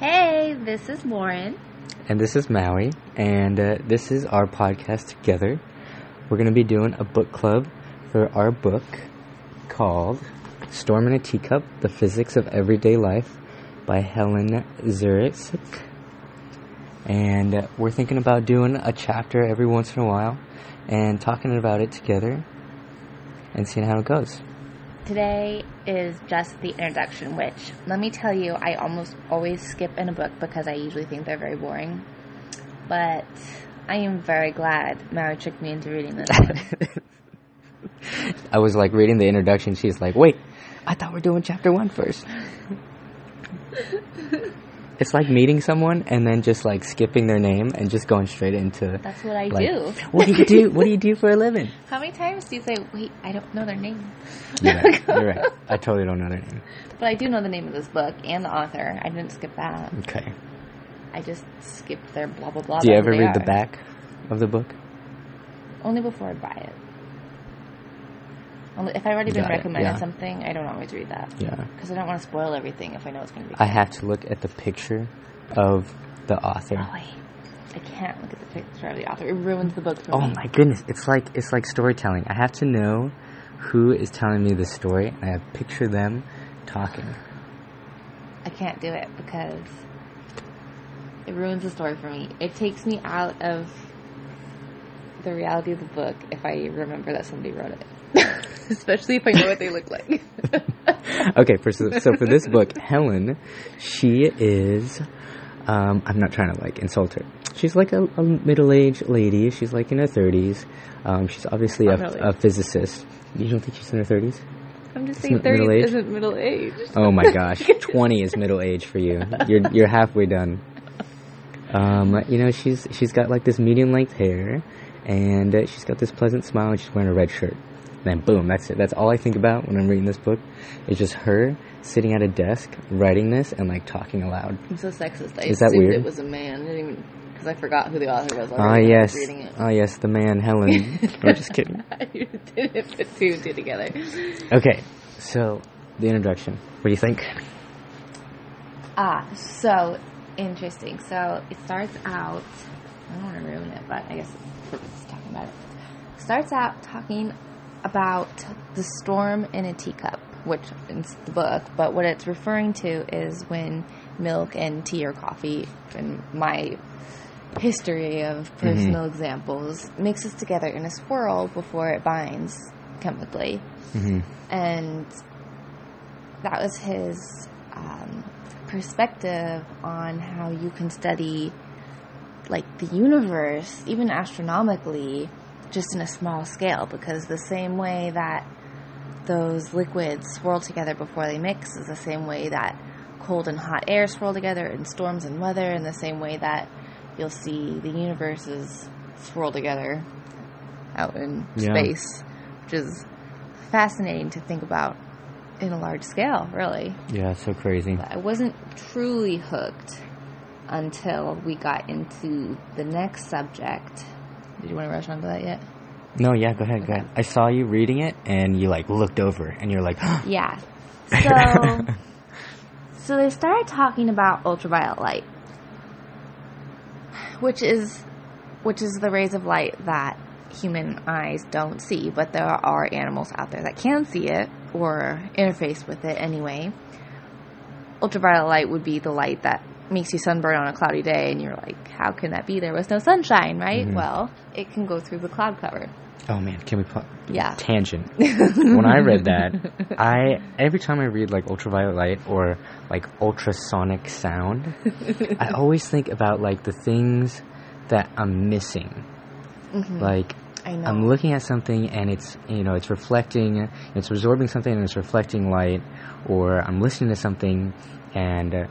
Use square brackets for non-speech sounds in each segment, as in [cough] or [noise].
Hey, this is Lauren. And this is Maui, and uh, this is our podcast together. We're going to be doing a book club for our book called Storm in a Teacup The Physics of Everyday Life by Helen Czerski. And uh, we're thinking about doing a chapter every once in a while and talking about it together and seeing how it goes. Today is just the introduction, which, let me tell you, I almost always skip in a book because I usually think they're very boring. But I am very glad Mara tricked me into reading this one. [laughs] I was like reading the introduction. She's like, wait, I thought we're doing chapter one first. [laughs] it's like meeting someone and then just like skipping their name and just going straight into. That's what I like, do. What do you do? What do you do for a living? [laughs] How many times do you say, wait, I don't know their name? You're right. [laughs] You're right. I totally don't know their name. But I do know the name of this book and the author. I didn't skip that. Okay. I just skipped their blah blah blah. Do you ever read the back of the book? Only before I buy it. If I've already been Got it, recommended yeah. something, I don't always read that Yeah. because I don't want to spoil everything if I know it's going to be. I have to look at the picture of the author. Oh. I can't look at the picture of the author. It ruins the book for me. Oh me. my goodness, it's like it's like storytelling. I have to know who is telling me the story, and I have to picture them talking. I can't do it because it ruins the story for me. It takes me out of the reality of the book if I remember that somebody wrote it. [laughs] Especially if I know what they look like. [laughs] okay, for, so, so for this book, Helen, she is. Um, I'm not trying to like insult her. She's like a, a middle-aged lady. She's like in her 30s. Um, she's obviously a, really. a physicist. You don't think she's in her 30s? I'm just saying not middle 30 age? isn't middle age. Oh my [laughs] gosh, 20 is middle age for you. You're you're halfway done. Um, you know, she's she's got like this medium length hair, and uh, she's got this pleasant smile, and she's wearing a red shirt. And then boom, that's it. That's all I think about when I'm reading this book. It's just her sitting at a desk writing this and like talking aloud. I'm so sexist. I Is that weird? it was a man. I even because I forgot who the author was. Ah already when I was yes, reading it. ah yes, the man Helen. [laughs] I'm just kidding. [laughs] I didn't put two and two together. Okay, so the introduction. What do you think? Ah, so interesting. So it starts out. I don't want to ruin it, but I guess it's talking about it. Starts out talking about the storm in a teacup, which is the book, but what it's referring to is when milk and tea or coffee, in my history of personal examples, mixes together in a swirl before it binds chemically. hmm And that was his um, perspective on how you can study like the universe, even astronomically, just in a small scale. Because the same way that those liquids swirl together before they mix is the same way that cold and hot air swirl together in storms and weather, and the same way that you'll see the universes swirl together out in Yeah. space, which is fascinating to think about in a large scale, really. Yeah, so crazy. But I wasn't truly hooked until we got into the next subject. Did you want to rush onto that yet? No, yeah, go ahead, go ahead. I saw you reading it, and you like looked over, and you're like, [gasps] Yeah. [laughs] So, so they started talking about ultraviolet light, which is, which is the rays of light that human eyes don't see, but there are animals out there that can see it or interface with it anyway. Ultraviolet light would be the light that makes you sunburn on a cloudy day, and you're like, how can that be? There was no sunshine, right? Mhm. Well, it can go through the cloud cover. "Oh man, can we put Yeah. tangent?" [laughs] when I read that, I every time I read like ultraviolet light or like ultrasonic sound, I [laughs] always think about like the things that I'm missing. Like I know. I'm looking at something and it's you know it's reflecting, it's absorbing something and it's reflecting light, or I'm listening to something and uh,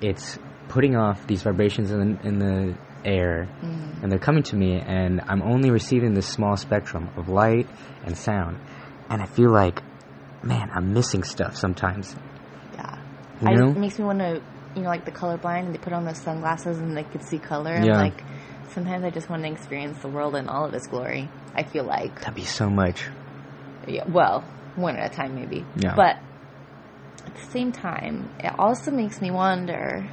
it's putting off these vibrations in the, in the air, mm. and they're coming to me, and I'm only receiving this small spectrum of light and sound, and I feel like, man, I'm missing stuff sometimes. Yeah. You I, know? It makes me want to, you know, like the colorblind, and they put on those sunglasses and they could see color. And Yeah. like, sometimes I just want to experience the world in all of its glory. I feel like, That'd be so much. yeah, well, one at a time maybe. Yeah. But at the same time, it also makes me wonder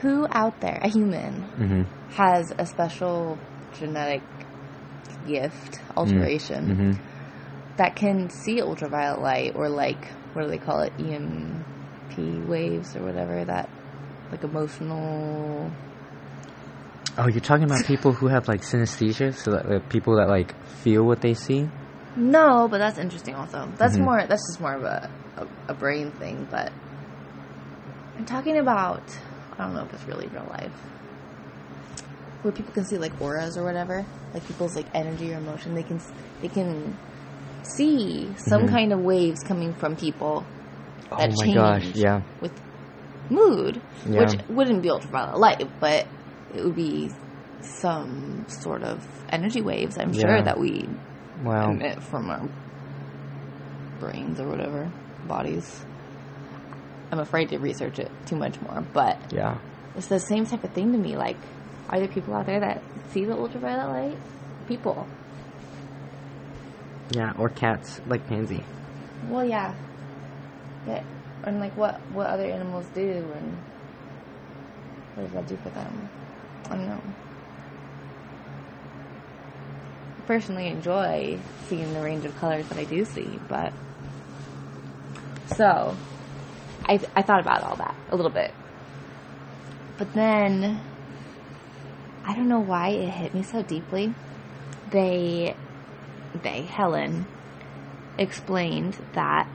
who out there, a human, hmm has a special genetic gift, alteration, hmm that can see ultraviolet light or like, what do they call it? EMP waves or whatever that, like emotional. Oh, you're talking about people who have like synesthesia, so that like, people that like feel what they see. No, but that's interesting also. That's Mhm. more, that's just more of a, a, a brain thing, but I'm talking about, I don't know if it's really real life. Where people can see like auras or whatever, like people's like energy or emotion, they can, they can see some Mhm. kind of waves coming from people Oh that my change gosh, yeah. with mood, Yeah. which wouldn't be ultraviolet light, but it would be some sort of energy waves. I'm sure that we Wow. emit from our brains or whatever bodies. I'm afraid to research it too much more, but Yeah. it's the same type of thing to me. Like, are there people out there that see the ultraviolet light? People. Yeah, or cats like Pansy. Well, yeah. Yeah, and like what what other animals do, and what does that do for them? I don't know. I personally enjoy seeing the range of colors that I do see, but so I I thought about all that a little bit, but then I don't know why it hit me so deeply. They they Helen explained that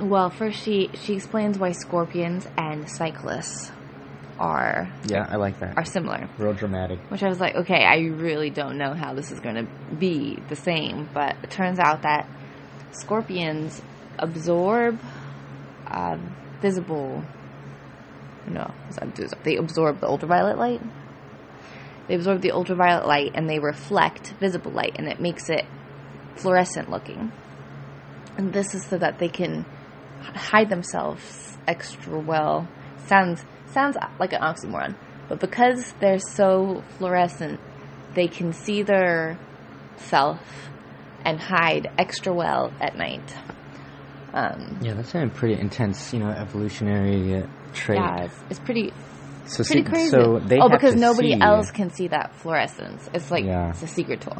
well first she she explains why scorpions and cyclists are Yeah, I like that. are similar Real dramatic. which i was like okay i really don't know how this is going to be the same but it turns out that scorpions absorb uh, visible no they absorb the ultraviolet light they absorb the ultraviolet light and they reflect visible light and it makes it fluorescent looking. And this is so that they can hide themselves extra well. Sounds sounds like an oxymoron, but because they're so fluorescent, they can see their self and hide extra well at night. Um, Yeah, that's a pretty intense, you know, evolutionary uh, trait. yeah, it's, it's pretty so pretty see- crazy. So they oh, have because to nobody see- else can see that fluorescence. It's like Yeah. it's a secret tool.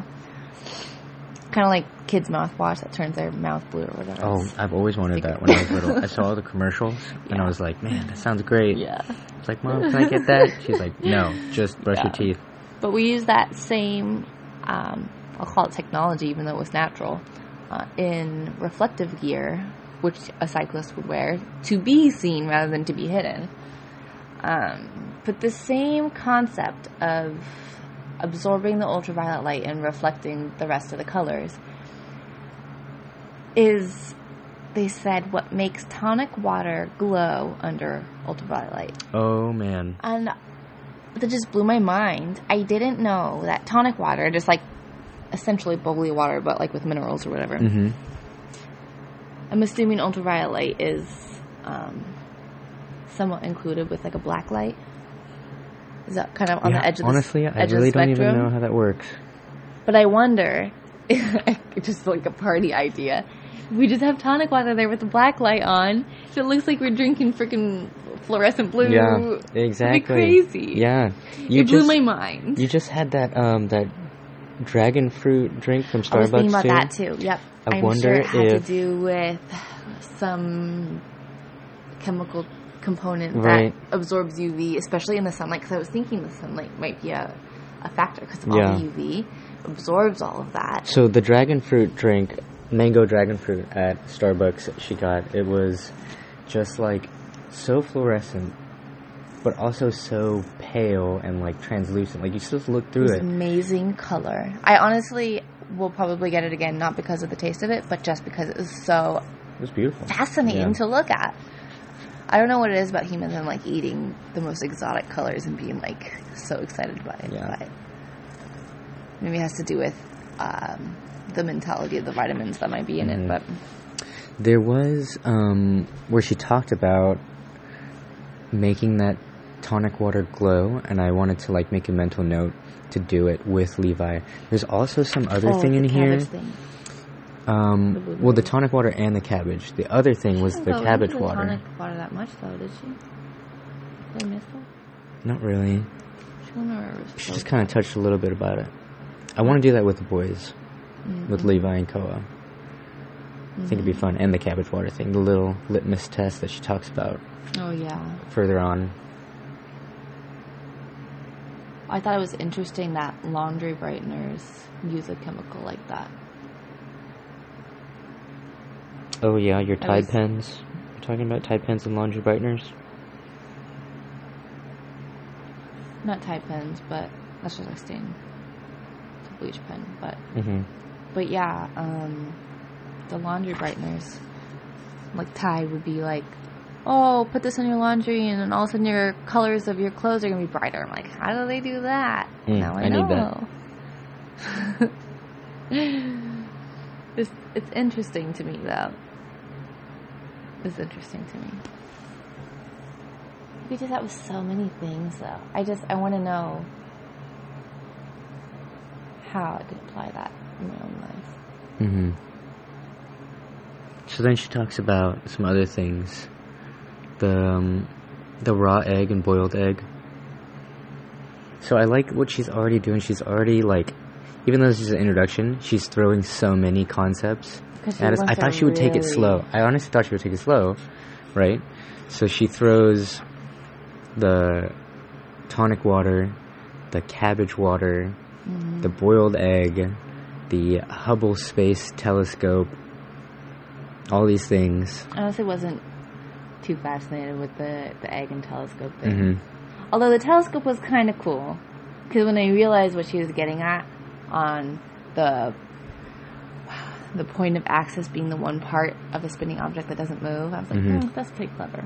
Kind of like kids' mouthwash that turns their mouth blue or whatever. Oh, It's- I've always wanted that when I was little. I saw all the commercials and I was like, man, that sounds great. yeah. It's like, mom, can I get that? She's like, no, just brush your teeth. But we use that same, um, I'll call it technology, even though it was natural, uh, in reflective gear, which a cyclist would wear to be seen rather than to be hidden. Um, but the same concept of absorbing the ultraviolet light and reflecting the rest of the colors is, they said, what makes tonic water glow under ultraviolet light. Oh man. And that just blew my mind. I didn't know that tonic water, just like essentially bubbly water, but like with minerals or whatever. Mm-hmm. I'm assuming ultraviolet light is um, somewhat included with like a black light. Is that kind of on yeah, the edge of honestly, the I edge really don't even know how that works. But I wonder, [laughs] just like a party idea, we just have tonic water there with the black light on, so it looks like we're drinking freaking fluorescent blue. Yeah, It'd be exactly. crazy. Yeah, you it blew my mind. you just had that um that dragon fruit drink from Starbucks I was thinking about too. that too. Yep. I am wonder sure it had if- to do with some chemical component Right. that absorbs UV, especially in the sunlight. Because I was thinking the sunlight might be a, a factor because Yeah. all the UV absorbs all of that. So the dragon fruit drink, mango dragon fruit at Starbucks, she got it was just like so fluorescent, but also so pale and like translucent. Like you just look through it. amazing color. I honestly will probably get it again, not because of the taste of it, but just because it was so It was beautiful. fascinating Yeah. to look at. I don't know what it is about humans and like eating the most exotic colors and being like so excited by it. Yeah. But maybe it has to do with um, the mentality of the vitamins that might be in Mhm. it. But There was um where she talked about making that tonic water glow, and I wanted to like make a mental note to do it with Levi. There's also some other oh, thing the in here. thing. Um, blueberry. well, the tonic water and the cabbage. The other thing was the cabbage the water. tonic water that much though, did she? Did I miss that? Not really. She She just kind of touched a little bit about it. I want to do that with the boys, with Levi and Koa. I think it'd be fun. And the cabbage water thing, the little litmus test that she talks about Oh yeah. further on. I thought it was interesting that laundry brighteners use a chemical like that. Oh yeah, your Tide was- pens. You're talking about Tide pens and laundry brighteners. Not Tide pens, but that's just like stain. It's a bleach pen, but Mm-hmm. but yeah, um, the laundry brighteners, like Tide, would be like, oh, put this in your laundry, and then all of a sudden your colors of your clothes are gonna be brighter. I'm like, how do they do that? Mm, now I, I need know. [laughs] it's it's interesting to me though. It's interesting to me. We do that with so many things though. I just I want to know how I could apply that in my own life. Mm-hmm. So then she talks about some other things. The um, the raw egg and boiled egg. So I like what she's already doing. She's already like, even though this is an introduction, she's throwing so many concepts. us. I thought she would take it slow. I honestly thought she would take it slow, right? So she throws the tonic water, the cabbage water, Mm-hmm. the boiled egg, the Hubble Space Telescope, all these things. I honestly wasn't too fascinated with the, the egg and telescope thing. hmm Although the telescope was kind of cool. Because when I realized what she was getting at on the the point of axis being the one part of a spinning object that doesn't move, I was like, Mhm. hmm, that's pretty clever.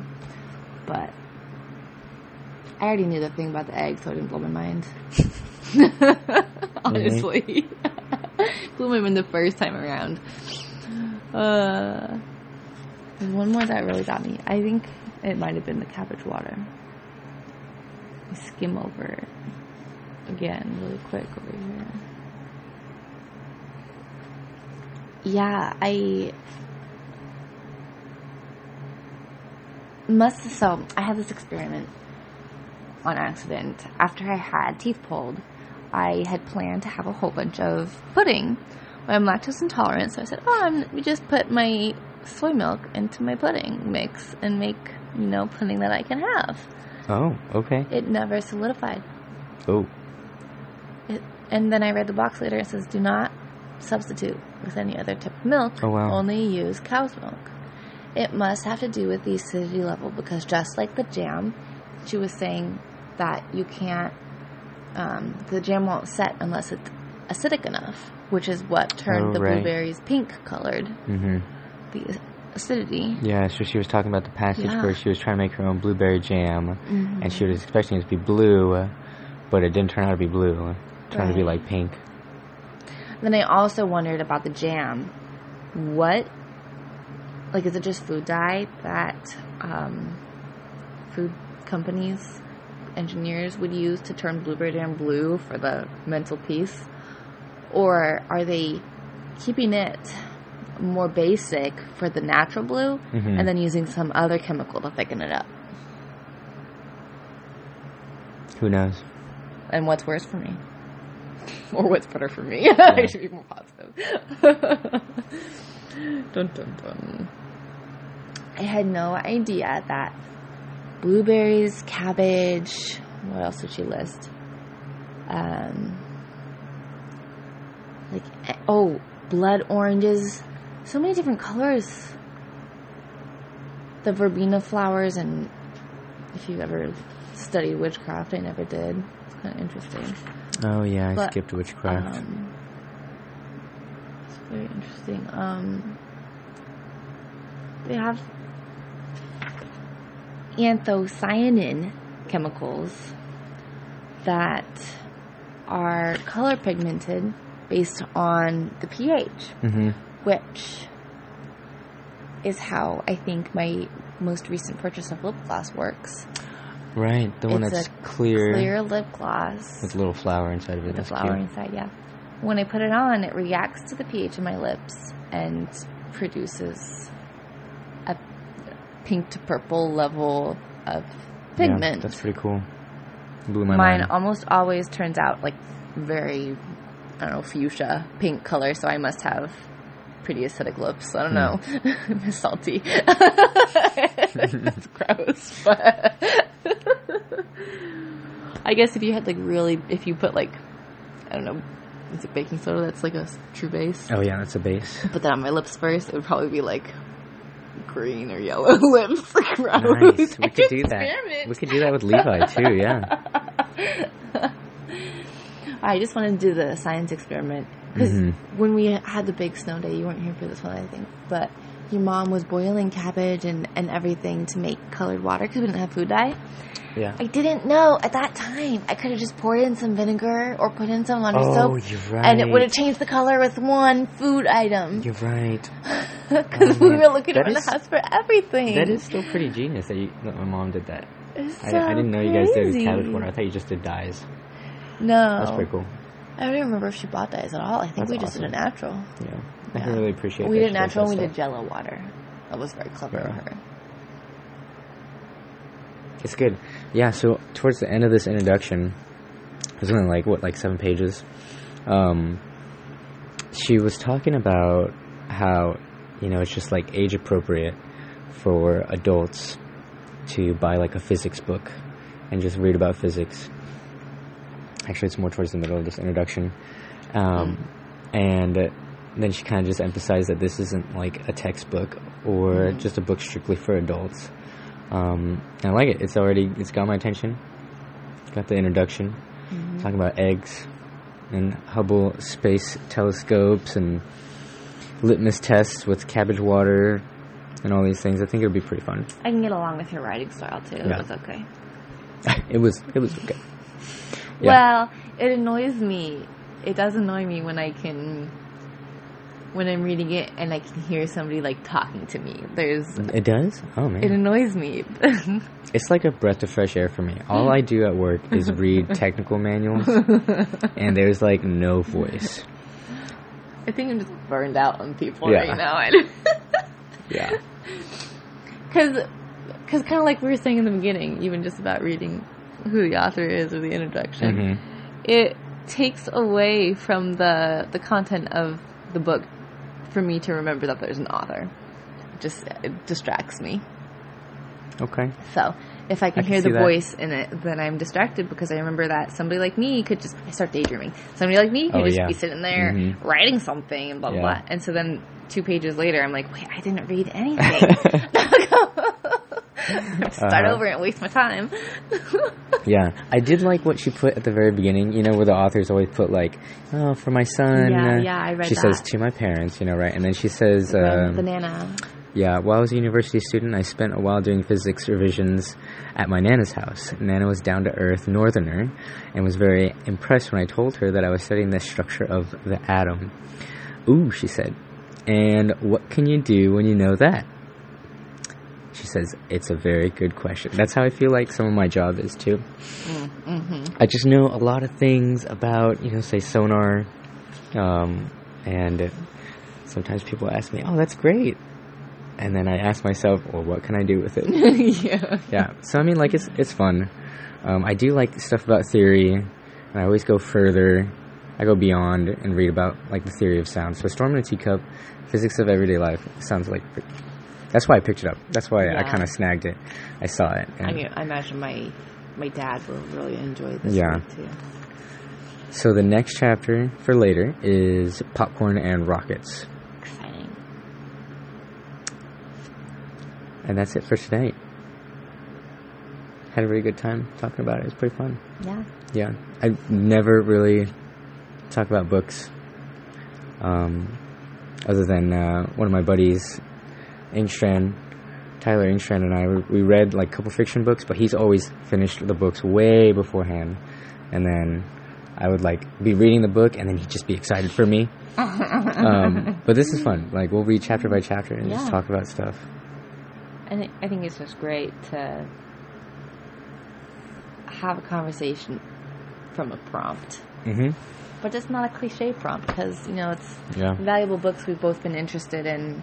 But I already knew the thing about the egg, so it didn't blow my mind. [laughs] Honestly. [laughs] blew my mind the first time around. Uh, there's one more that really got me. I think it might have been the cabbage water. I skim over it again really quick over here. Yeah, I must so I had this experiment on accident. After I had teeth pulled, I had planned to have a whole bunch of pudding. I'm lactose intolerant, so I said, "Oh, I'm, let me just put my soy milk into my pudding mix and make you know pudding that I can have." Oh, okay. It never solidified. Oh, It, and then I read the box later. It says, "Do not substitute with any other type of milk. Oh, wow. Only use cow's milk." It must have to do with the acidity level because just like the jam, she was saying that you can't. Um, the jam won't set unless it's acidic enough, which is what turned Oh, the right. blueberries pink colored. hmm The acidity. Yeah, so she was talking about the passage Yeah. where she was trying to make her own blueberry jam, Mhm. and she was expecting it to be blue, but it didn't turn out to be blue. It turned out to be like pink. Then I also wondered about the jam. What, like, is it just food dye that um, food companies, engineers would use to turn blueberry jam blue for the mental piece? Or are they keeping it more basic for the natural blue Mhm. and then using some other chemical to thicken it up? Who knows? And what's worse for me? [laughs] or what's better for me? [laughs] I should be more positive. [laughs] dun dun dun. I had no idea that blueberries, cabbage, what else did she list? Um, like, eh, oh, blood oranges, so many different colors. The verbena flowers, and if you've ever studied witchcraft, I never did. It's kind of interesting. Oh yeah, I But, skipped witchcraft. Um, it's very interesting. Um, they have anthocyanin chemicals that are color pigmented based on the pH, hmm which is how I think my most recent purchase of lip gloss works. Right, the one It's that's clear, Clear lip gloss with a little flower inside of it. with a flower cute. inside, yeah. when I put it on, it reacts to the pH of my lips and produces a pink to purple level of pigment. Yeah, that's pretty cool. Blew my Mine mind. almost always turns out like very, I don't know, fuchsia pink color, so I must have pretty acidic lips. I don't know. [laughs] Hmm. [laughs] It's salty. That's gross, but [laughs] I guess if you had like really, if you put like, I don't know, is it baking soda that's like a true base? Oh yeah, that's a base. Put that on my lips first, it would probably be like green or yellow lips. Gross. Nice. We could do that. We could do that with Levi too. Yeah. I just wanted to do the science experiment because Mhm. when we had the big snow day, you weren't here for this one, I think, but your mom was boiling cabbage and, and everything to make colored water because we didn't have food dye. Yeah. I didn't know at that time. I could have just poured in some vinegar or put in some under Oh, soap, you're right. and it would have changed the color with one food item. You're right. [laughs] Because Oh, we were looking around is- the house for everything. That is still pretty genius that, you, that my mom did that. It's I, so I didn't know you guys did crazy. cabbage water. I thought you just did dyes. No, That's pretty cool. I don't even remember if she bought dyes at all. I think That's we just awesome. did a natural. Yeah. I Yeah. really appreciate. That. We did natural. and We did. Jello water. That was very clever of her. It's good. Yeah. So towards the end of this introduction, it was only like what, like seven pages. Um, she was talking about how you know it's just like age appropriate for adults to buy like a physics book and just read about physics. Actually, it's more towards the middle of this introduction, um, and then she kind of just emphasized that this isn't like a textbook or Mhm. just a book strictly for adults. Um, and I like it. It's already it's got my attention. Got the introduction Mm-hmm. talking about eggs and Hubble space telescopes and litmus tests with cabbage water and all these things. I think it would be pretty fun. I can get along with your writing style too. Yeah. was okay. [laughs] it was it was okay. Yeah. Well, it annoys me. It does annoy me when I can, when I'm reading it and I can hear somebody like talking to me. There's, It does? Oh man. it annoys me. [laughs] It's like a breath of fresh air for me. All I do at work is read [laughs] technical manuals and there's like no voice. I think I'm just burned out on people Yeah. right now. [laughs] Yeah. Because, because kind of like we were saying in the beginning, even just about reading who the author is or the introduction, Mhm. it takes away from the the content of the book for me to remember that there's an author. It just it distracts me. Okay. So if I can, I can hear the that. voice in it, then I'm distracted because I remember that somebody like me could just I start daydreaming. Somebody like me could Oh, just yeah. be sitting there Mhm. writing something and blah blah Yeah. blah. And so then two pages later, I'm like, wait, I didn't read [laughs] anything. [laughs] [laughs] Start Uh-huh. over and waste my time. [laughs] Yeah, I did like what she put at the very beginning. You know, where the authors always put like, "Oh, for my son." Yeah, uh," yeah, I read She says to my parents, you know, right? And then she says, um, banana. "Yeah, while I was a university student, I spent a while doing physics revisions at my nana's house. Nana was down to earth northerner, and was very impressed when I told her that I was studying the structure of the atom. Ooh, she said, and what can you do when you know that?" She says, It's a very good question. That's how I feel like some of my job is too. Mm-hmm. I just know a lot of things about, you know, say sonar, um, and sometimes people ask me, "Oh, that's great," and then I ask myself, "Well, what can I do with it?" [laughs] yeah. yeah. So I mean, like it's it's fun. Um, I do like stuff about theory, and I always go further. I go beyond and read about like the theory of sound. So Storm in a Teacup, physics of everyday life sounds like. That's why I picked it up. That's why I kind of snagged it. I saw it. I mean, I imagine my my dad will really enjoy this Yeah. too. So the next chapter for later is popcorn and rockets, Exciting. and that's it for today. Had a really good time talking about it. It was pretty fun. Yeah. Yeah, I never really talk about books, um, other than uh, one of my buddies, Ingstrand, Tyler Ingstrand, and I. We, we read like a couple fiction books, but he's always finished the books way beforehand, and then I would like be reading the book, and then he'd just be excited for me. [laughs] um, but this is fun. Like we'll read chapter by chapter and just talk about stuff. I think I think it's just great to have a conversation from a prompt. hmm but it's not a cliche prompt because you know it's Yeah. valuable books we've both been interested in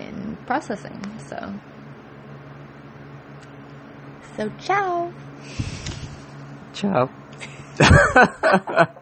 in processing. So, so ciao. Ciao. [laughs]